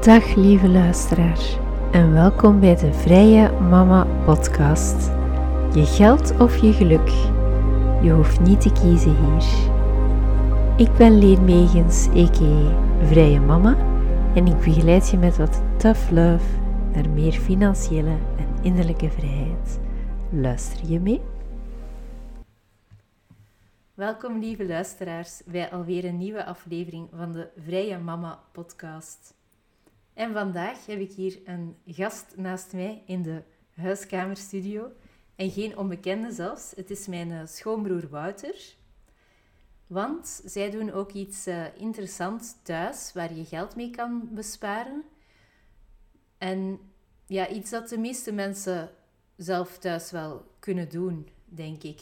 Dag lieve luisteraar en welkom bij de Vrije Mama Podcast. Je geld of je geluk, je hoeft niet te kiezen hier. Ik ben Leen Megens. Vrije Mama en ik begeleid je met wat tough love naar meer financiële en innerlijke vrijheid. Luister je mee? Welkom lieve luisteraars bij alweer een nieuwe aflevering van de Vrije Mama Podcast. En vandaag heb ik hier een gast naast mij in de huiskamerstudio. En geen onbekende zelfs. Het is mijn uh, schoonbroer Wouter. Want zij doen ook iets uh, interessants thuis waar je geld mee kan besparen. En ja, iets dat de meeste mensen zelf thuis wel kunnen doen, denk ik.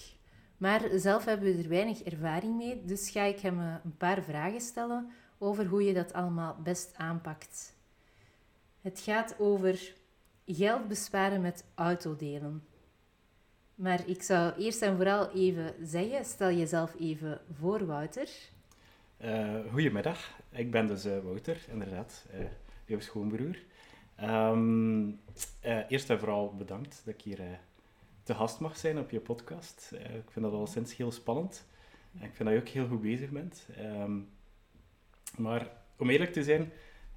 Maar zelf hebben we er weinig ervaring mee, dus ga ik hem uh, een paar vragen stellen over hoe je dat allemaal best aanpakt. Het gaat over geld besparen met autodelen. Maar ik zou eerst en vooral even zeggen, stel jezelf even voor, Wouter. Uh, goedemiddag, ik ben dus uh, Wouter, inderdaad, uh, jouw schoonbroer. Um, eerst en vooral bedankt dat ik hier te gast mag zijn op je podcast. ik vind dat al sinds heel spannend. En ik vind dat je ook heel goed bezig bent. Um, maar om eerlijk te zijn,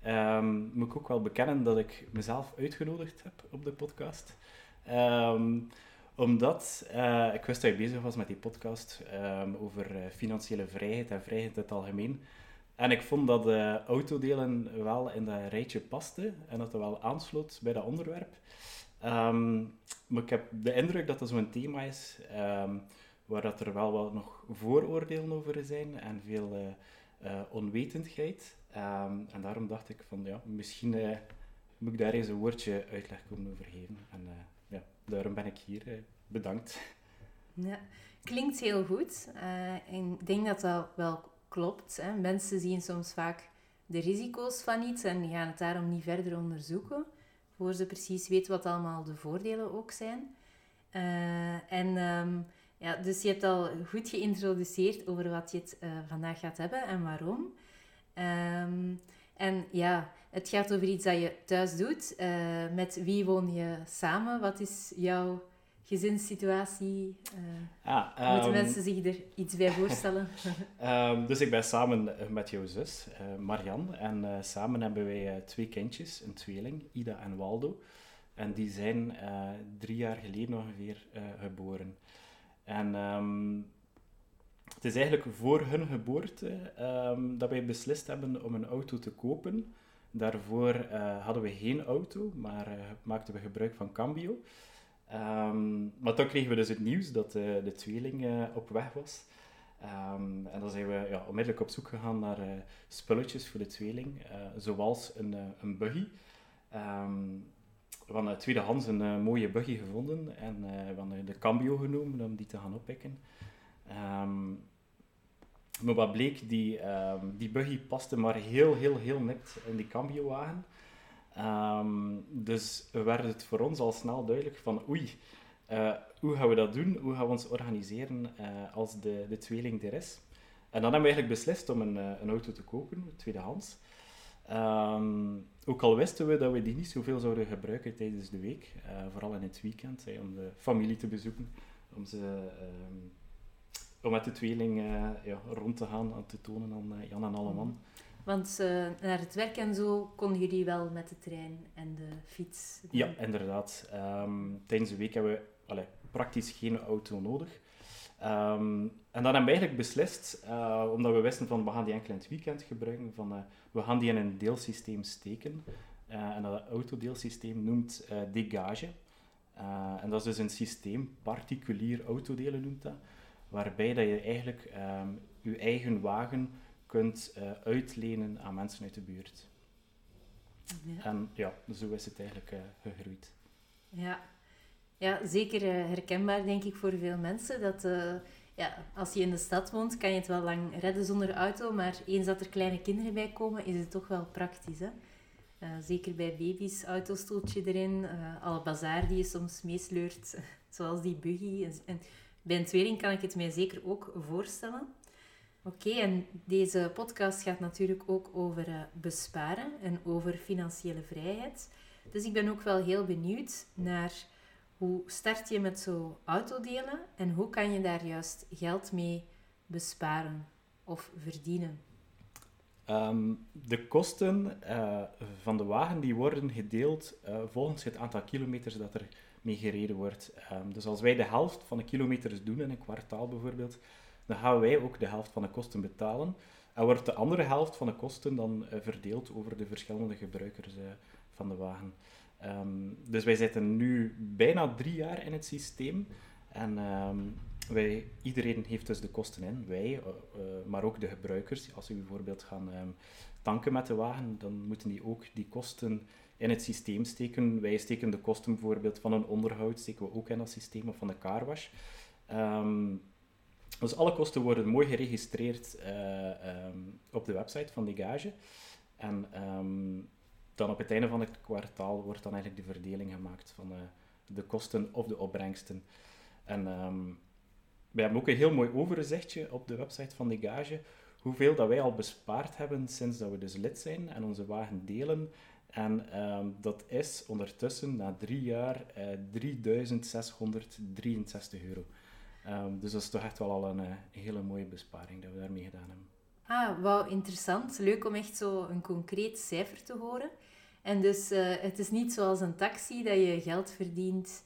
um, moet ik ook wel bekennen dat ik mezelf uitgenodigd heb op de podcast. Um, omdat uh, ik wist dat je bezig was met die podcast um, over uh, financiële vrijheid en vrijheid in het algemeen. En ik vond dat uh, autodelen wel in dat rijtje paste en dat het wel aansloot bij dat onderwerp. maar ik heb de indruk dat dat zo'n thema is waar dat er wel wat nog vooroordelen over zijn en veel onwetendheid. Um, en daarom dacht ik van, ja, misschien uh, moet ik daar eens een woordje uitleg komen over geven. En uh, ja, daarom ben ik hier. Bedankt. Ja, klinkt heel goed. en ik denk dat dat wel klopt. Hè. Mensen zien soms vaak de risico's van iets en gaan het daarom niet verder onderzoeken, voor ze precies weten wat allemaal de voordelen ook zijn. en um, ja, dus je hebt al goed geïntroduceerd over wat je het vandaag gaat hebben en waarom. Um, en ja, het gaat over iets dat je thuis doet. Uh, met wie woon je samen? Wat is jouw gezinssituatie? Uh, ah, moeten um, mensen zich er iets bij voorstellen? um, dus ik ben samen met jouw zus, Marianne. En samen hebben wij twee kindjes, een tweeling, Ida en Waldo. En die zijn drie jaar geleden ongeveer geboren. En het is eigenlijk voor hun geboorte um, dat wij beslist hebben om een auto te kopen. Daarvoor uh, hadden we geen auto, maar uh, maakten we gebruik van Cambio. Um, maar toen kregen we dus het nieuws dat uh, de tweeling op weg was. Um, en dan zijn we ja, onmiddellijk op zoek gegaan naar spulletjes voor de tweeling, zoals een, een buggy. We hebben tweedehands een mooie buggy gevonden en we hebben de Cambio genomen om die te gaan oppikken. Um, maar wat bleek, die, um, die buggy paste maar heel, heel, heel net in die cambio-wagen. Um, dus werd het voor ons al snel duidelijk van oei, uh, hoe gaan we dat doen? Hoe gaan we ons organiseren als de, de tweeling er is? En dan hebben we eigenlijk beslist om een, een auto te kopen, tweedehands. Um, ook al wisten we dat we die niet zoveel zouden gebruiken tijdens de week, vooral in het weekend, om de familie te bezoeken, om ze om met de tweeling uh, ja, rond te gaan en te tonen aan uh, Jan en alle man. Want uh, naar het werk en zo konden jullie wel met de trein en de fiets? Ja, inderdaad. Um, tijdens de week hebben we allee, praktisch geen auto nodig. Um, en dan hebben we eigenlijk beslist, omdat we wisten van we gaan die enkel in het weekend gebruiken, van we gaan die in een deelsysteem steken. en dat autodeelsysteem noemt Degage. en dat is dus een systeem, particulier autodelen noemt dat waarbij dat je eigenlijk um, je eigen wagen kunt uitlenen aan mensen uit de buurt. Ja. En ja, zo is het eigenlijk gegroeid. Ja. Ja, zeker uh, herkenbaar denk ik voor veel mensen. Dat ja, als je in de stad woont, kan je het wel lang redden zonder auto, maar eens dat er kleine kinderen bij komen, is het toch wel praktisch. Hè? zeker bij baby's, autostoeltje erin, alle bazaar die je soms meesleurt, zoals die buggy. En, en bij een tweeling kan ik het mij zeker ook voorstellen. Oké, en deze podcast gaat natuurlijk ook over besparen en over financiële vrijheid. Dus ik ben ook wel heel benieuwd naar hoe start je met zo autodelen en hoe kan je daar juist geld mee besparen of verdienen? Um, de kosten uh, van de wagen die worden gedeeld uh, volgens het aantal kilometers dat er mee gereden wordt. Um, dus als wij de helft van de kilometers doen in een kwartaal bijvoorbeeld, dan gaan wij ook de helft van de kosten betalen. En wordt de andere helft van de kosten dan uh, verdeeld over de verschillende gebruikers van de wagen. Um, dus wij zitten nu bijna drie jaar in het systeem. En wij, iedereen heeft dus de kosten in, wij, uh, maar ook de gebruikers. Als we bijvoorbeeld gaan um, tanken met de wagen, dan moeten die ook die kosten in het systeem steken. Wij steken de kosten bijvoorbeeld van een onderhoud, steken we ook in dat systeem, of van de carwash. Dus alle kosten worden mooi geregistreerd um, op de website van Degage. En dan op het einde van het kwartaal wordt dan eigenlijk de verdeling gemaakt van uh, de kosten of de opbrengsten. En we hebben ook een heel mooi overzichtje op de website van Degage, hoeveel dat wij al bespaard hebben sinds dat we dus lid zijn en onze wagen delen. En ehm, dat is ondertussen, na drie jaar, uh, eh, 3663 euro. Um, dus dat is toch echt wel al een, uh, hele mooie besparing dat we daarmee gedaan hebben. Ah, wauw, interessant. Leuk om echt zo een concreet cijfer te horen. En dus uh, het is niet zoals een taxi dat je geld verdient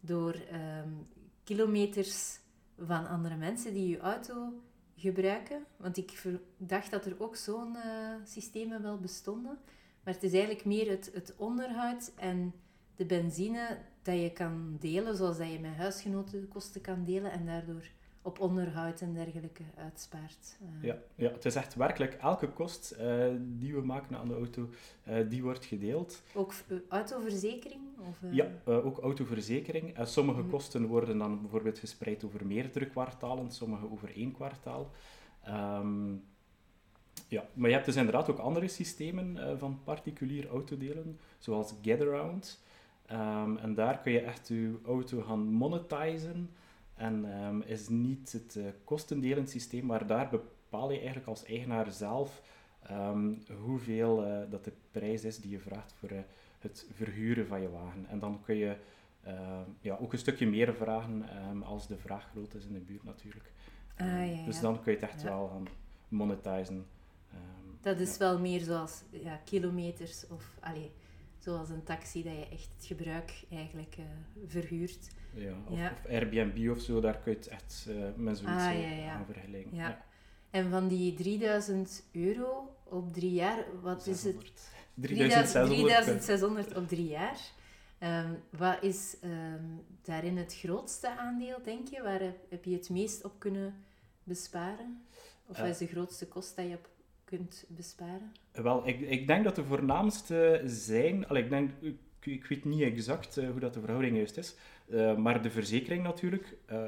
door um, kilometers van andere mensen die je auto gebruiken. Want ik dacht dat er ook zo'n uh, systemen wel bestonden. Maar het is eigenlijk meer het, het onderhoud en de benzine dat je kan delen, zoals dat je met huisgenoten kosten kan delen en daardoor op onderhoud en dergelijke uitspaart. Uh. Ja, ja, het is echt werkelijk elke kost uh, die we maken aan de auto, uh, die wordt gedeeld. Ook autoverzekering? Of, ja, ook autoverzekering. sommige mm. kosten worden dan bijvoorbeeld gespreid over meerdere kwartalen, sommige over één kwartaal. Um, ja, maar je hebt dus inderdaad ook andere systemen van particulier autodelen, zoals Getaround. Um, en daar kun je echt je auto gaan monetizen. En um, is niet het uh, kostendelend systeem, maar daar bepaal je eigenlijk als eigenaar zelf um, hoeveel uh, dat de prijs is die je vraagt voor uh, het verhuren van je wagen. En dan kun je ja, ook een stukje meer vragen um, als de vraag groot is in de buurt natuurlijk. Ah, ja, ja. Dus dan kun je het echt wel gaan monetizen. dat is wel meer zoals ja, kilometers of... Allee, zoals een taxi, dat je echt het gebruik eigenlijk verhuurt. Ja, of, of, Airbnb of zo, daar kun je het echt uh, met zoiets ah, ja, aan vergelijken. Ja. En van die 3000 euro op drie jaar, wat 600. is het? 3600. 3600 op drie jaar. Um, wat is um, daarin het grootste aandeel, denk je? Waar heb je het meest op kunnen besparen? Of wat is de grootste kost dat je op kunt besparen? Wel, ik, ik denk dat de voornaamste zijn... Allee, ik, denk, ik, weet niet exact uh, hoe dat de verhouding juist is, uh, maar de verzekering natuurlijk. Uh,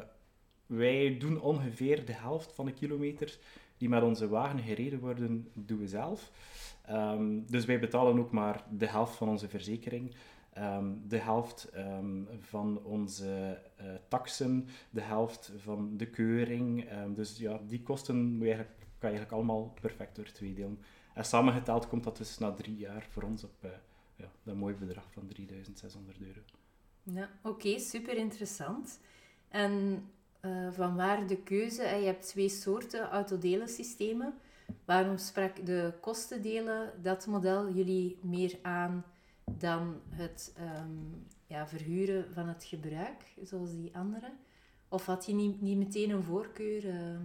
wij doen ongeveer de helft van de kilometers die met onze wagen gereden worden, doen we zelf. Um, dus wij betalen ook maar de helft van onze verzekering. Um, de helft um, van onze uh, taxen, de helft van de keuring. dus ja, die kosten moet eigenlijk, kan je eigenlijk allemaal perfect door twee delen. En samengeteld komt dat dus na drie jaar voor ons op ja, dat mooie bedrag van 3600 euro. Ja, oké, super interessant. En uh, van waar de keuze? Je hebt twee soorten autodelensystemen. Waarom sprak de kostendelen dat model jullie meer aan dan het um, ja, verhuren van het gebruik, zoals die andere? Of had je niet, niet meteen een voorkeur? Uh...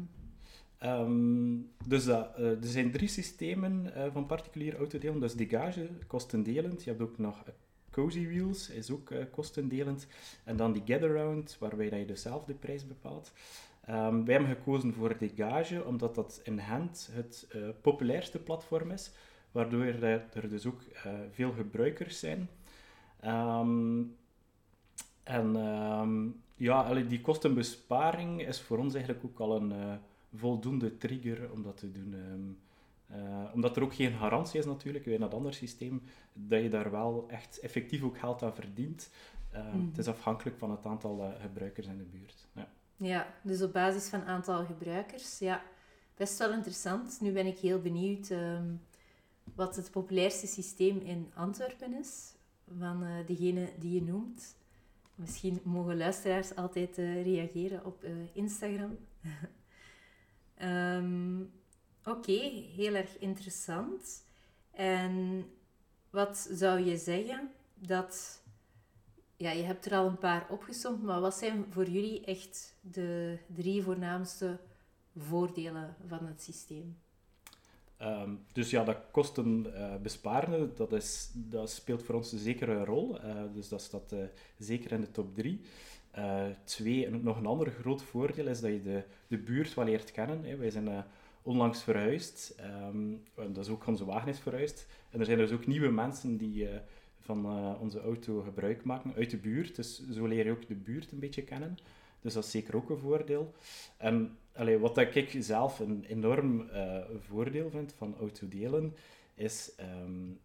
Um, dus dat, uh, er zijn drie systemen uh, van particulier autodelen. Dus Degage, kostendelend. Je hebt ook nog Cozy Wheels, is ook kostendelend. En dan die Getaround, waarbij dat je dus zelf de prijs bepaalt. Um, wij hebben gekozen voor Degage, omdat dat in hand het populairste platform is. Waardoor er dus ook veel gebruikers zijn. Um, en ja, die kostenbesparing is voor ons eigenlijk ook al een voldoende trigger om dat te doen. Ehm, eh, omdat er ook geen garantie is natuurlijk, in dat andere systeem, dat je daar wel echt effectief ook geld aan verdient. Uh, Het is afhankelijk van het aantal uh, gebruikers in de buurt. Ja. ja, dus op basis van aantal gebruikers, ja. best wel interessant. Nu ben ik heel benieuwd ehm, wat het populairste systeem in Antwerpen is, van uh, degene die je noemt. Misschien mogen luisteraars altijd reageren op Instagram. um, Oké, heel erg interessant. En wat zou je zeggen dat... Ja, je hebt er al een paar opgesomd, maar wat zijn voor jullie echt de drie voornaamste voordelen van het systeem? Um, dus ja, dat kosten besparen, dat, is, dat speelt voor ons een zekere rol. Uh, dus dat staat uh, zeker in de top drie. Twee, en nog een ander groot voordeel is dat je de, de buurt wel leert kennen. Hè. Wij zijn onlangs verhuisd. Um, dat is ook onze wagen is verhuisd. En er zijn dus ook nieuwe mensen die van onze auto gebruik maken uit de buurt. Dus zo leer je ook de buurt een beetje kennen. Dus dat is zeker ook een voordeel. En allee, wat ik zelf een enorm voordeel vind van autodelen, is um,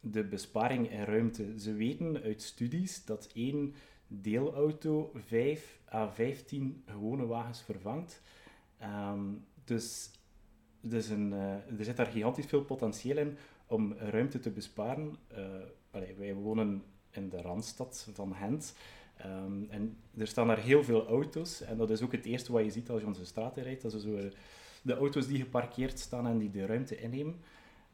de besparing in ruimte. Ze weten uit studies dat één deelauto 5 à 15 gewone wagens vervangt. Um, dus dus een, uh, er zit daar gigantisch veel potentieel in om ruimte te besparen. Allee, wij wonen in de randstad van Gent. Um, en er staan daar heel veel auto's. En dat is ook het eerste wat je ziet als je onze straten rijdt. Dat is zo eh, de auto's die geparkeerd staan en die de ruimte innemen.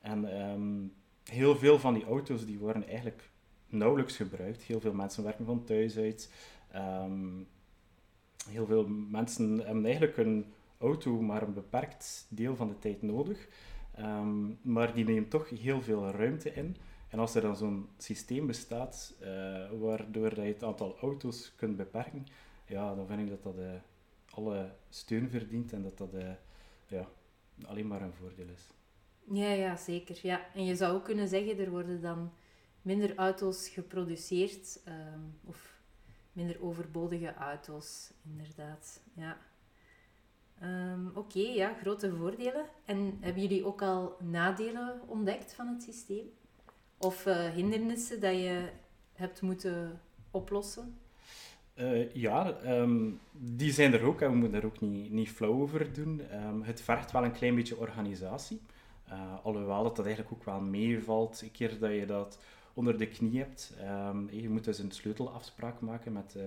En um, heel veel van die auto's die worden eigenlijk nauwelijks gebruikt. Heel veel mensen werken van thuis uit. Um, heel veel mensen hebben eigenlijk een auto maar een beperkt deel van de tijd nodig. maar die neemt toch heel veel ruimte in. En als er dan zo'n systeem bestaat uh, waardoor je het aantal auto's kunt beperken, ja, dan vind ik dat dat uh, alle steun verdient en dat dat uh, ja, alleen maar een voordeel is. Ja, ja, zeker. Ja. En je zou ook kunnen zeggen, er worden dan minder auto's geproduceerd um, of minder overbodige auto's, inderdaad. Ja. Um, Oké, ja, grote voordelen. En hebben jullie ook al nadelen ontdekt van het systeem? Of uh, hindernissen dat je hebt moeten oplossen? Uh, ja, um, die zijn er ook en we moeten er ook niet, niet flauw over doen. Het vergt wel een klein beetje organisatie. Uh, alhoewel dat dat eigenlijk ook wel meevalt, een keer dat je dat onder de knie hebt. Um, je moet dus een sleutelafspraak maken met, uh,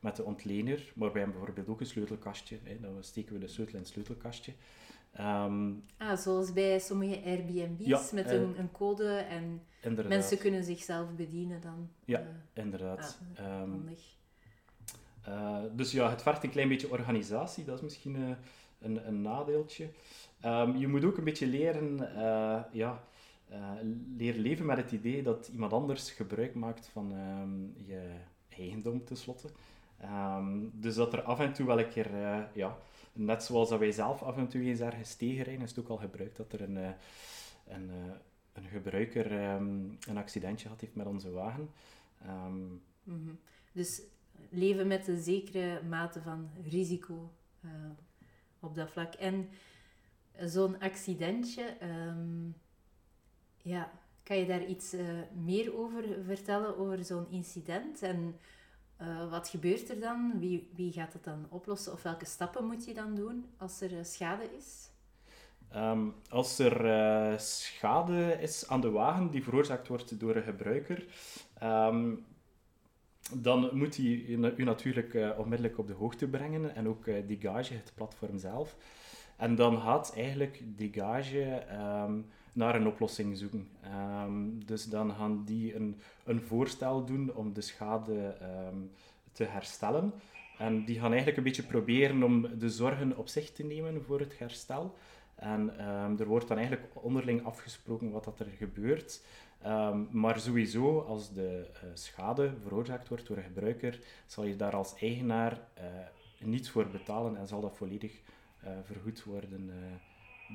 met de ontlener. Maar wij hebben bijvoorbeeld ook een sleutelkastje. Hè. Dan steken we de sleutel in het sleutelkastje. Um, ah, zoals bij sommige Airbnb's met een, een, code en inderdaad. mensen kunnen zichzelf bedienen dan. Ja, uh, inderdaad. Ah, um, uh, dus ja, het vergt een klein beetje organisatie, dat is misschien een, een nadeeltje. Um, je moet ook een beetje leren, ja, leren leven met het idee dat iemand anders gebruik maakt van je eigendom tenslotte. dus dat er af en toe wel een keer ja, net zoals dat wij zelf af en toe eens ergens tegenrijden, is het ook al gebruikt dat er een, eh, een, eh, een gebruiker ehm, een accidentje had heeft met onze wagen. Um, -hmm. Dus leven met een zekere mate van risico uh, op dat vlak. En zo'n accidentje, um, ja, kan je daar iets uh, meer over vertellen, over zo'n incident? En uh, wat gebeurt er dan? Wie, wie gaat het dan oplossen? Of welke stappen moet je dan doen als er uh, schade is? Um, als er uh, schade is aan de wagen die veroorzaakt wordt door een gebruiker, um, dan moet hij u natuurlijk onmiddellijk op de hoogte brengen en ook Digage, het platform zelf. En dan gaat eigenlijk Digage um, naar een oplossing zoeken. Um, dus dan gaan die een, een voorstel doen om de schade um, te herstellen. En die gaan eigenlijk een beetje proberen om de zorgen op zich te nemen voor het herstel. En er wordt dan eigenlijk onderling afgesproken wat dat er gebeurt. maar sowieso, als de uh, schade veroorzaakt wordt door een gebruiker, zal je daar als eigenaar uh, niets voor betalen en zal dat volledig uh, vergoed worden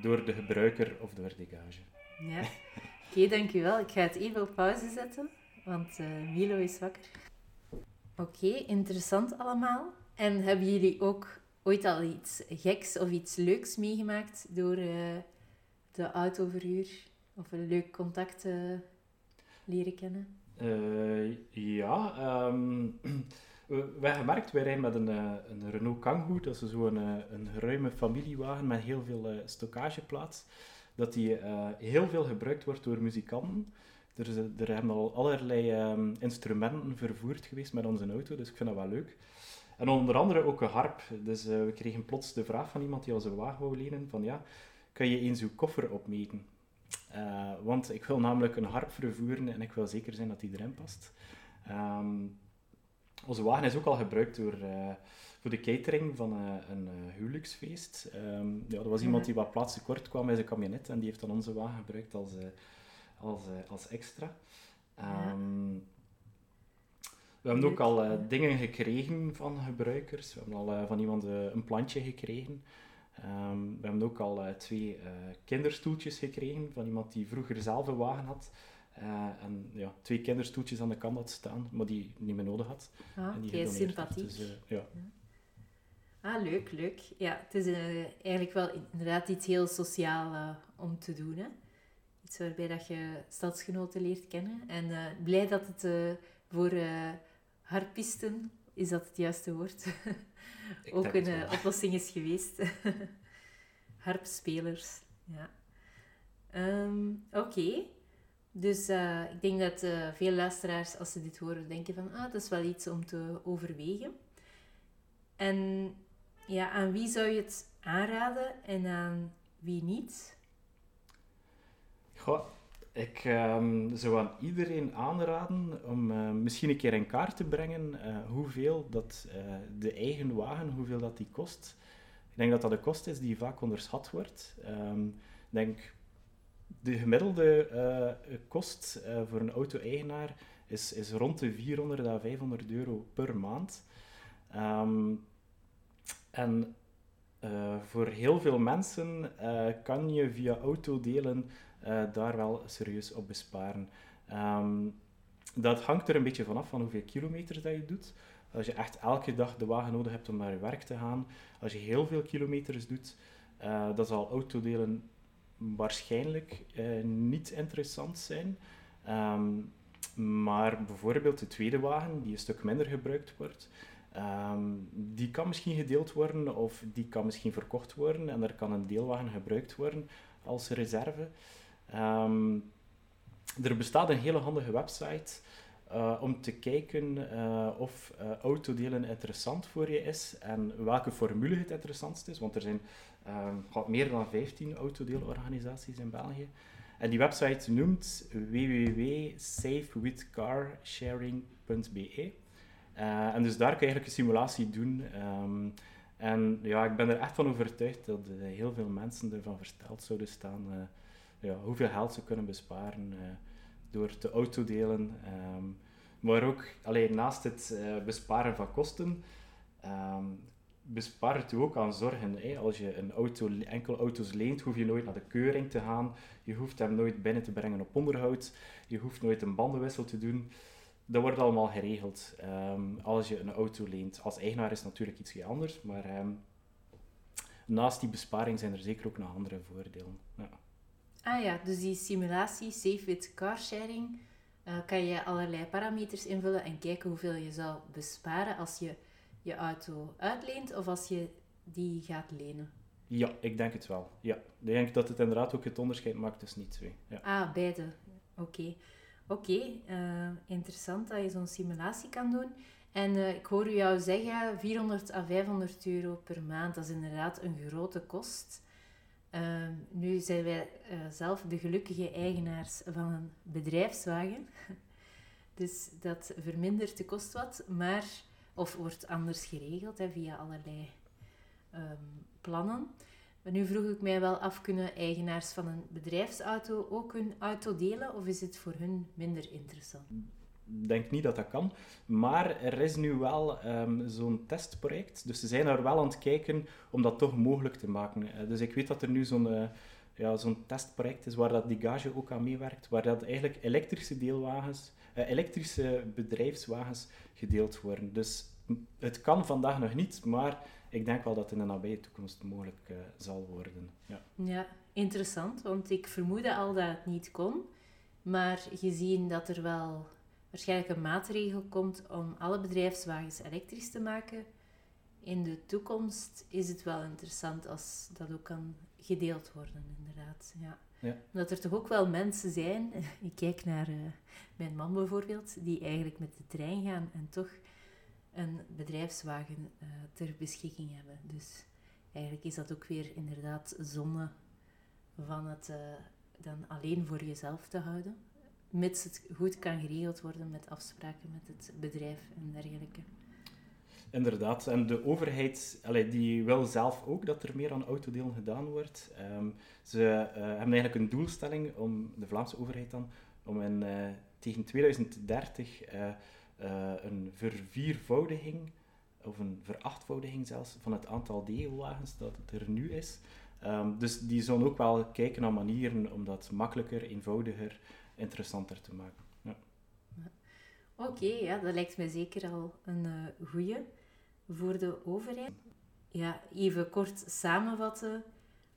door de gebruiker of door Digage. Ja, oké, dankjewel. Ik ga het even op pauze zetten, want uh, Milo is wakker. Oké, interessant allemaal. En hebben jullie ook ooit al iets geks of iets leuks meegemaakt door uh, de autoverhuur? Of een leuk contact uh, leren kennen? ja, um, we, hebben gemerkt, wij rijden met een, eh, een Renault Kangoo, dat is zo'n een, eh, een ruime familiewagen met heel veel stockageplaats, dat die heel veel gebruikt wordt door muzikanten. Er, er hebben al allerlei um, instrumenten vervoerd geweest met onze auto, dus ik vind dat wel leuk. En onder andere ook een harp. Dus we kregen plots de vraag van iemand die onze wagen wou lenen, van ja, kan je eens uw koffer opmeten? want ik wil namelijk een harp vervoeren en ik wil zeker zijn dat die erin past. Um, onze wagen is ook al gebruikt door, voor de catering van uh, een uh, huwelijksfeest. Um, ja, er was iemand mhm. die wat plaats tekort kwam bij zijn kabinet en die heeft dan onze wagen gebruikt als, als, als extra. Um, we hebben ook al dingen gekregen van gebruikers. We hebben al van iemand een plantje gekregen. Um, we hebben ook al twee kinderstoeltjes gekregen van iemand die vroeger zelf een wagen had. En ja, twee kinderstoeltjes aan de kant had staan, maar die niet meer nodig had. Ah, en die sympathiek. Dus, uh, ja. Ah, leuk, leuk. Ja, het is uh, eigenlijk wel inderdaad iets heel sociaal om te doen. Hè? Iets waarbij dat je stadsgenoten leert kennen. En blij dat het voor harpisten, is dat het juiste woord, ook een oplossing is geweest. Harpspelers, ja. Um, Oké. Okay. Dus ik denk dat veel luisteraars, als ze dit horen, denken van ah, dat is wel iets om te overwegen. En ja, aan wie zou je het aanraden en aan wie niet? Goh, ik um, zou aan iedereen aanraden om uh, misschien een keer in kaart te brengen hoeveel dat de eigen wagen, hoeveel dat die kost. Ik denk dat dat een kost is die vaak onderschat wordt. Um, ik denk de gemiddelde kost voor een auto-eigenaar is, is rond de 400 à 500 euro per maand. Um, en uh, voor heel veel mensen kan je via autodelen daar wel serieus op besparen. Um, dat hangt er een beetje vanaf van hoeveel kilometers dat je doet. Als je echt elke dag de wagen nodig hebt om naar je werk te gaan, als je heel veel kilometers doet, dan zal autodelen waarschijnlijk niet interessant zijn. Um, maar bijvoorbeeld de tweede wagen, die een stuk minder gebruikt wordt, um, die kan misschien gedeeld worden of die kan misschien verkocht worden en er kan een deelwagen gebruikt worden als reserve. Um, er bestaat een hele handige website uh, om te kijken uh, of uh, autodelen interessant voor je is en welke formule het interessantst is. Want er zijn um, meer dan 15 autodeelorganisaties in België. En die website noemt www.safewithcarsharing.be. Uh, en dus daar kan je eigenlijk een simulatie doen. Um, en ja, ik ben er echt van overtuigd dat uh, heel veel mensen ervan versteld zouden staan uh, ja, hoeveel geld ze kunnen besparen door te autodelen. Um, maar ook alleen naast het besparen van kosten, um, bespaart u ook aan zorgen. Als je een auto, enkele auto's leent, hoef je nooit naar de keuring te gaan. Je hoeft hem nooit binnen te brengen op onderhoud. Je hoeft nooit een bandenwissel te doen. Dat wordt allemaal geregeld um, als je een auto leent. Als eigenaar is natuurlijk iets anders, maar um, naast die besparing zijn er zeker ook nog andere voordelen. Ja. Ah ja, dus die simulatie Safe with Carsharing, uh, kan je allerlei parameters invullen en kijken hoeveel je zou besparen als je je auto uitleent of als je die gaat lenen? Ja, ik denk het wel. Ja. Ik denk dat het inderdaad ook het onderscheid maakt tussen die twee. Ja. Ah, beide. Oké. Oké, eh, interessant dat je zo'n simulatie kan doen. En uh, ik hoor jou zeggen 400 à 500 euro per maand. Dat is inderdaad een grote kost. Uh, nu zijn wij zelf de gelukkige eigenaars van een bedrijfswagen. dus dat vermindert de kost wat. Maar of wordt anders geregeld hè, via allerlei um, plannen. Maar nu vroeg ik mij wel af, kunnen eigenaars van een bedrijfsauto ook hun auto delen of is het voor hun minder interessant? Ik denk niet dat dat kan, maar er is nu wel um, zo'n testproject. Dus ze zijn er wel aan het kijken om dat toch mogelijk te maken. Uh, dus ik weet dat er nu zo'n uh, ja, zo'n testproject is waar dat Digage ook aan meewerkt, waar dat eigenlijk elektrische deelwagens, uh, elektrische bedrijfswagens gedeeld worden. Dus het kan vandaag nog niet, maar ik denk wel dat het in de nabije toekomst mogelijk uh, zal worden. Ja. ja, interessant, want ik vermoedde al dat het niet kon. Maar gezien dat er wel waarschijnlijk een maatregel komt om alle bedrijfswagens elektrisch te maken. In de toekomst is het wel interessant als dat ook kan gedeeld worden, inderdaad. Ja. Ja. Omdat er toch ook wel mensen zijn, ik kijk naar eh, mijn man bijvoorbeeld, die eigenlijk met de trein gaan en toch een bedrijfswagen eh, ter beschikking hebben. Dus eigenlijk is dat ook weer inderdaad zonde van het eh, dan alleen voor jezelf te houden. Mits het goed kan geregeld worden met afspraken met het bedrijf en dergelijke. Inderdaad, en de overheid die wil zelf ook dat er meer aan autodelen gedaan wordt. Ehm, ze eh, hebben eigenlijk een doelstelling om, de Vlaamse overheid dan, om in, tegen 2030 eh, eh, een verviervoudiging, of een verachtvoudiging zelfs, van het aantal deelwagens dat er nu is. Ehm, dus die zullen ook wel kijken naar manieren om dat makkelijker, eenvoudiger, interessanter te maken. Ja. Oké, ja, dat lijkt mij zeker al een uh, goeie voor de overheid. Ja, even kort samenvatten.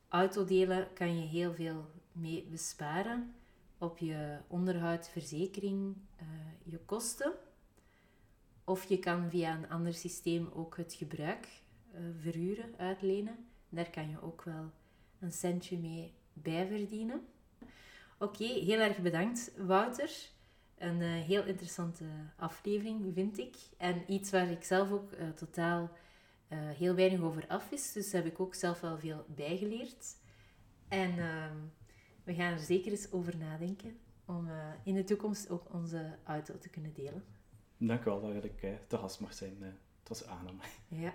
Autodelen kan je heel veel mee besparen op je onderhoud, verzekering, uh, je kosten. Of je kan via een ander systeem ook het gebruik uh, verhuren, uitlenen. Daar kan je ook wel een centje mee bijverdienen. Oké, heel erg bedankt Wouter. Een uh, heel interessante aflevering, vind ik. En iets waar ik zelf ook uh, totaal heel weinig over af wist. Dus heb ik ook zelf wel veel bijgeleerd. En we gaan er zeker eens over nadenken om in de toekomst ook onze auto te kunnen delen. Dank u wel dat ik te gast mag zijn. het was aangenaam. Ja.